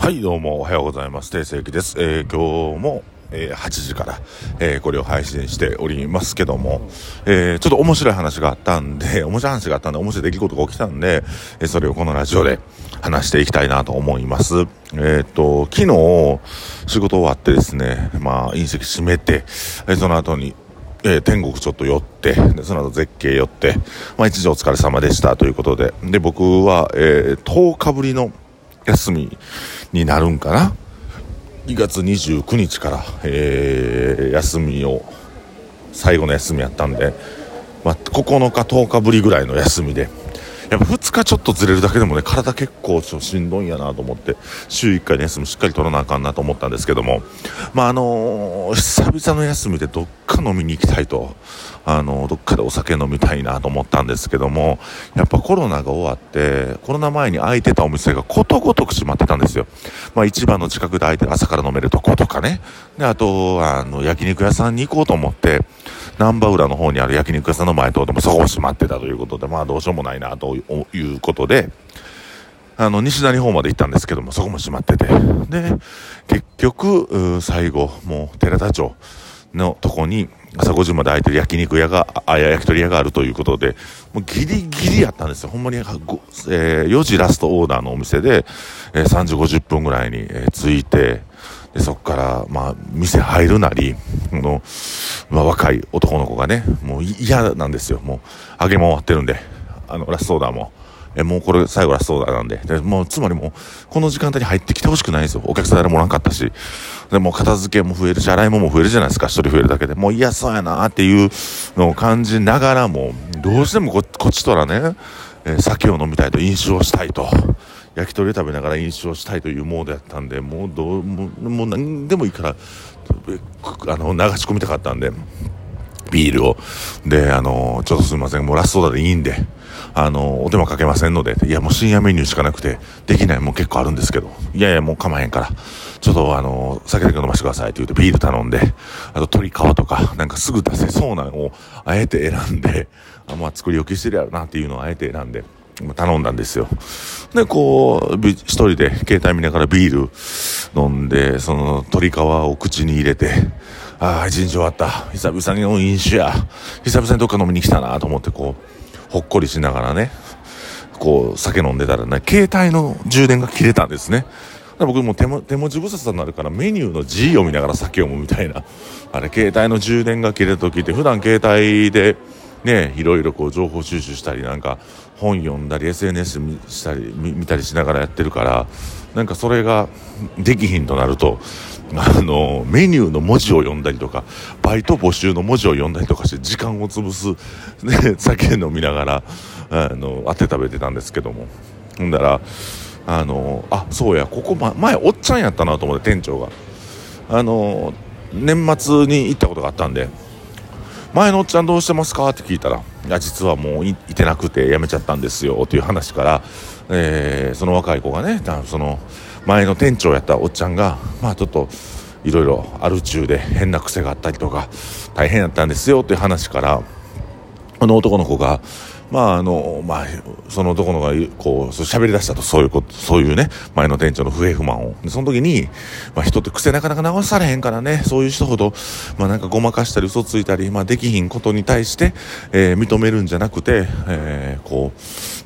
はい、どうもおはようございます。定世紀です。えー今日も、えー8時から、えーこれを配信しておりますけども、えーちょっと面白い話があったんで、面白い話があったんで、面白い出来事が起きたんで、えーそれをこのラジオで話していきたいなと思います。えっ、と、昨日、仕事終わってですね、まあ、隕石閉めて、えーその後に、えー天国ちょっと寄って、でその後絶景寄って、まあ一時お疲れ様でしたということで、で、僕は、えー10日ぶりの休みになるんかな？2月29日から、えー休みを最後の休みやったんで、まあ、9日10日ぶりぐらいの休みでやっぱ2日ちょっとずれるだけでもね体結構ちょしんどいんやなと思って週1回の休みしっかり取らなあかんなと思ったんですけどもまああのー久々の休みでどっか飲みに行きたいとあのどっかでお酒飲みたいなと思ったんですけどもやっぱコロナが終わってコロナ前に開いてたお店がことごとく閉まってたんですよ。まあ市場の近くで開いて朝から飲めるとことかね。であとあの焼肉屋さんに行こうと思って難波浦の方にある焼肉屋さんの前通ってもそこも閉まってたということでまあどうしようもないなということであの西成方まで行ったんですけどもそこも閉まってて。で結局最後もう寺田町のとこに朝5時まで開いてる焼肉屋があ焼き鳥屋があるということでもうギリギリやったんですよほんまに、えー4時ラストオーダーのお店で、えー3時50分ぐらいに、えー着いてでそこから、まあ、店入るなり、の、まあ、若い男の子がね、もう嫌なんですよ。もう、揚げも終わってるんで、あの、ラストオーダーも。え、もうこれ最後ラストオーダーなんで。で、もう、つまりもう、この時間帯に入ってきてほしくないんですよ。お客さん誰もおらんかったし。で、も片付けも増えるし、洗い物も増えるじゃないですか。一人増えるだけで。もう嫌そうやなっていうのを感じながらも、どうしてもこっちとらね、えー酒を飲みたいと飲酒をしたいと。焼き鳥を食べながら飲酒をしたいというモードやったんで、もうどうも、もう何でもいいから、あの、流し込みたかったんで、ビールを。で、あの、ちょっとすみません、もうラストオーダーでいいんで、あの、お手間かけませんので、いや、もう深夜メニューしかなくて、できないもん結構あるんですけど、いやいや、もう構えへんから、ちょっとあの、酒だけ飲ませてくださいって言ってビール頼んで、あと鶏皮とか、なんかすぐ出せそうなのを、あえて選んで、あまあ、作り置きしてるやろなっていうのをあえて選んで、頼んだんですよ。で、こう、一人で携帯見ながらビール飲んで、その鶏皮を口に入れて、ああ、一日終わった。久々に飲酒や。久々にどっか飲みに来たなと思って、こう、ほっこりしながらね、こう、酒飲んでたらね、携帯の充電が切れたんですね。僕も手も手持ち無沙汰になるからメニューの字を見ながら酒を飲むみたいな。あれ、携帯の充電が切れた時って普段携帯でね、いろいろこう情報収集したりなんか本読んだり SNS したり見たりしながらやってるからなんかそれができひんとなるとあのメニューの文字を読んだりとかバイト募集の文字を読んだりとかして時間を潰す、ね、酒飲みながらあの当て食べてたんですけども。ほんだらあのあそうやここ、ま、前おっちゃんやったなと思って店長が。あの年末に行ったことがあったんで前のおっちゃんどうしてますか？って聞いたら、いや、実はもういてなくて辞めちゃったんですよっていう話から、えーその若い子がね、その前の店長やったおっちゃんが、まあちょっと、いろいろある中で変な癖があったりとか、大変やったんですよという話から、この男の子が、まああの、まあ、その男の子が、こう、喋り出したと、そういうこと、そういうね、前の店長の不平不満を。その時に、まあ人って癖なかなか直されへんからね、そういう人ほど、まあなんかごまかしたり嘘ついたり、まあできひんことに対して、えー認めるんじゃなくて、えーこ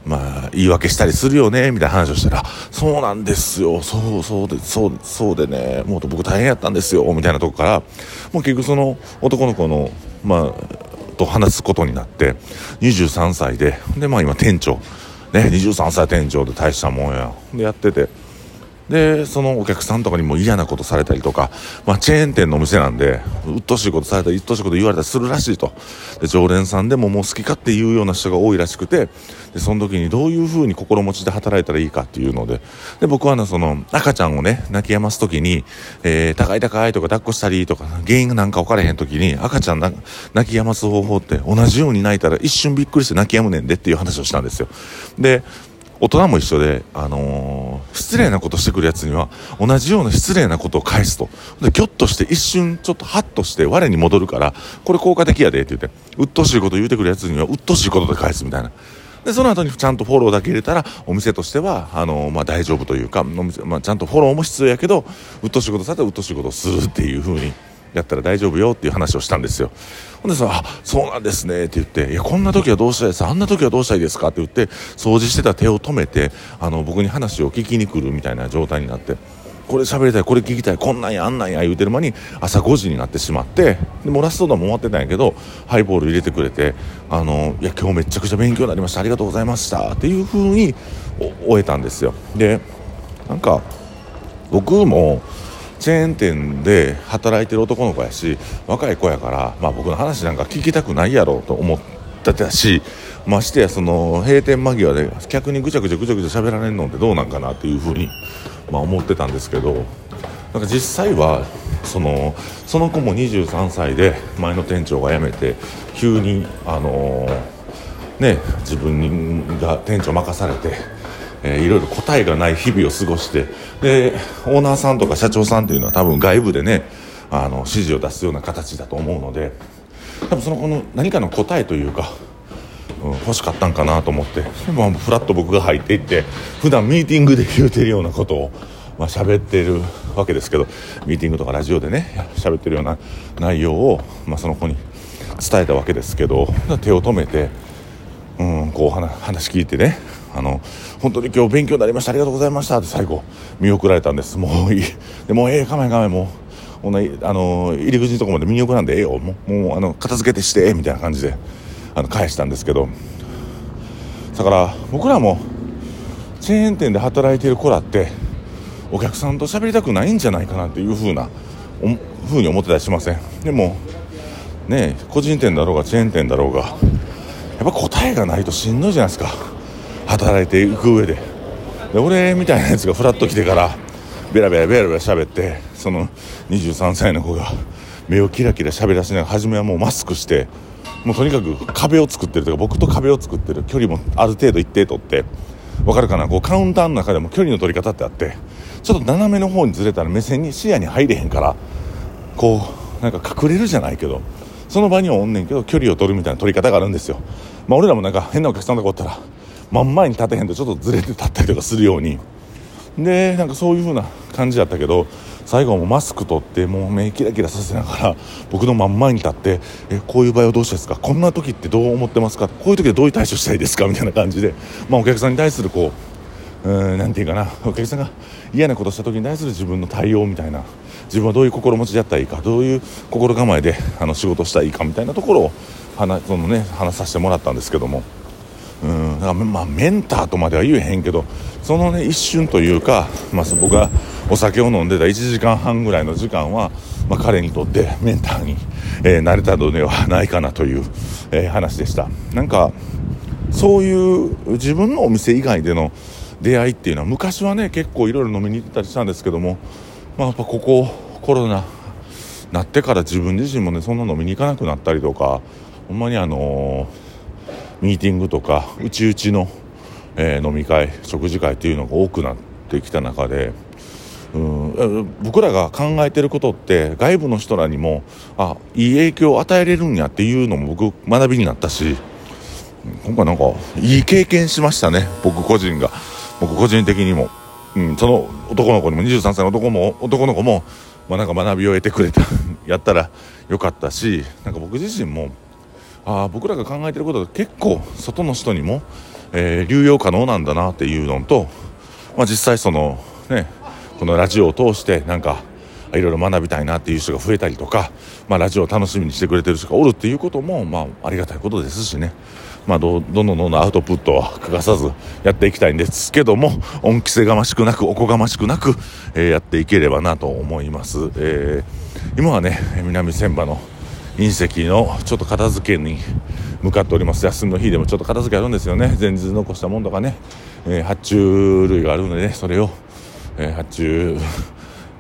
う、まあ言い訳したりするよね、みたいな話をしたら、そうなんですよ、そう、そうで、そう、そうでね、もっと僕大変やったんですよ、みたいなとこから、もう結局その男の子の、まあ、と話すことになって23歳ででまあ今店長ね23歳店長で大したもんやでやってて。でそのお客さんとかにも嫌なことされたりとか、まあ、チェーン店のお店なんで鬱陶しいことされたり鬱陶しいこと言われたりするらしいと。で常連さんでももう好き勝手言うような人が多いらしくてでその時にどういうふうに心持ちで働いたらいいかっていうのでで僕はねその赤ちゃんをね泣き止ます時に、えー高い高いとか抱っこしたりとか原因がなんか分からへん時に赤ちゃん泣き止ます方法って同じように泣いたら一瞬びっくりして泣き止むねんでっていう話をしたんですよ。で大人も一緒で、あのー失礼なことしてくるやつには同じような失礼なことを返すと。でギョッとして一瞬ちょっとハッとして我に戻るからこれ効果的やでって言って鬱陶しいこと言うてくるやつには鬱陶しいことで返すみたいな。でその後にちゃんとフォローだけ入れたらお店としてはあの、まあ、大丈夫というかお店、まあ、ちゃんとフォローも必要やけどうっと仕事されたらうっと仕事するっていう風にやったら大丈夫よっていう話をしたんですよ。ほんでさ「あそうなんですね」って言って「いやこんな時はどうしたいです。あんな時はどうしたいですか?」って言って掃除してた手を止めてあの僕に話を聞きに来るみたいな状態になってこれ喋りたいこれ聞きたいこんなんやあんなんや言うてる間に朝5時になってしまってでもラストダウンも終わってたんやけどハイボール入れてくれてあのいや今日めちゃくちゃ勉強になりました。ありがとうございました。っていう風に終えたんですよ。でなんか僕もチェーン店で働いてる男の子やし若い子やから、まあ、僕の話なんか聞きたくないやろうと思ってたしましてやその閉店間際で客にぐちゃぐちゃぐちゃぐちゃ喋られるのってどうなんかなっていうふうにまあ、思ってたんですけどなんか実際はそのその子も23歳で前の店長が辞めて急に、あのー、ね、自分が店長任されて、えー、いろいろ答えがない日々を過ごしてでオーナーさんとか社長さんというのは多分外部でねあの指示を出すような形だと思うので多分その子の何かの答えというかうん、欲しかったんかなと思ってでもフラッと僕が入っていって普段ミーティングで言うてるようなことをまあ喋ってるわけですけどミーティングとかラジオでね喋ってるような内容を、まあ、その子に伝えたわけですけど手を止めて、うん、こう話聞いてねあの本当に今日勉強になりました。ありがとうございました。って最後見送られたんです。もういい。でもうええかめかめもうあの入り口のとこまで見送らんでええよ。もうもうあの片付けてしてみたいな感じで。あの返したんですけど。だから僕らもチェーン店で働いている子らってお客さんと喋りたくないんじゃないかなっていう風なふうに思ってたりしません。でもね個人店だろうがチェーン店だろうがやっぱ答えがないとしんどいじゃないですか。働いていく上で。で俺みたいなやつがフラッと来てからベラベラベラベラ喋ってその23歳の子が目をキラキラ喋らせながら初めはもうマスクしてもうとにかく壁を作ってるというか僕と壁を作ってる距離もある程度一定取って分かるかな？こうカウンターの中でも距離の取り方ってあってちょっと斜めの方にずれたら目線に視野に入れへんからこうなんか隠れるじゃないけどその場にはおんねんけど距離を取るみたいな取り方があるんですよ。まあ俺らもなんか変なお客さんとかおったら真ん前に立てへんとちょっとずれて立ったりとかするように。でなんかそういう風な感じだったけど最後はもマスク取ってもう目キラキラさせながら僕の真ん前に立ってえこういう場合はどうしたですか？こんな時ってどう思ってますか？こういう時はどういう対処したいですか？みたいな感じで、まあ、お客さんに対するこううんて言うかな。お客さんが嫌なことした時に対する自分の対応みたいな。自分はどういう心持ちでやったらいいか？どういう心構えであの仕事したらいいか？みたいなところを話その、ね、話させてもらったんですけども。うん。だからまあメンターとまでは言えへんけどそのね一瞬というか、まあ、僕がお酒を飲んでた1時間半ぐらいの時間は、まあ、彼にとってメンターに、えー、なれたのではないかなという、えー、話でした。なんかそういう自分のお店以外での出会いっていうのは昔はね結構いろいろ飲みに行ってたりしたんですけども、まあ、やっぱここコロナなってから自分自身もねそんな飲みに行かなくなったりとかほんまにあのーミーティングとかうちうちの、えー、飲み会食事会っていうのが多くなってきた中でうん僕らが考えてることって外部の人らにもあいい影響を与えれるんやっていうのも僕学びになったし今回なんかいい経験しましたね僕個人が。僕個人的にも、うん、その男の子にも23歳の男も男の子も、まあ、なんか学びを得てくれたやったらよかったしなんか僕自身もあ僕らが考えてることが結構外の人にも、えー、流用可能なんだなっていうのと、まあ、実際そのねこのラジオを通してなんかいろいろ学びたいなっていう人が増えたりとか、まあ、ラジオを楽しみにしてくれてる人がおるっていうことも、まあ、ありがたいことですしね、まあ、どどんどんどんどんアウトプットは欠かさずやっていきたいんですけども恩着せがましくなくおこがましくなく、えー、やっていければなと思います、えー、今はね南千葉の隕石のちょっと片付けに向かっております。休みの日でもちょっと片付けあるんですよね。前日残したものとかね、えー、発注類があるのでねそれを、えー、発注、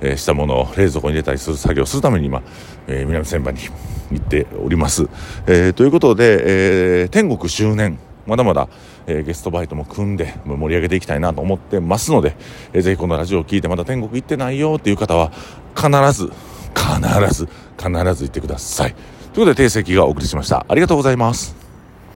え、したものを冷蔵庫に入れたりする作業をするために今、え南千葉に行っております、えということで、え天国周年。まだまだ、えー、ゲストバイトも組んで盛り上げていきたいなと思ってますので、えー、ぜひこのラジオを聴いてまだ天国行ってないよっていう方は必ず必ず必ず行ってください。ということで定石がお送りしました。ありがとうございます。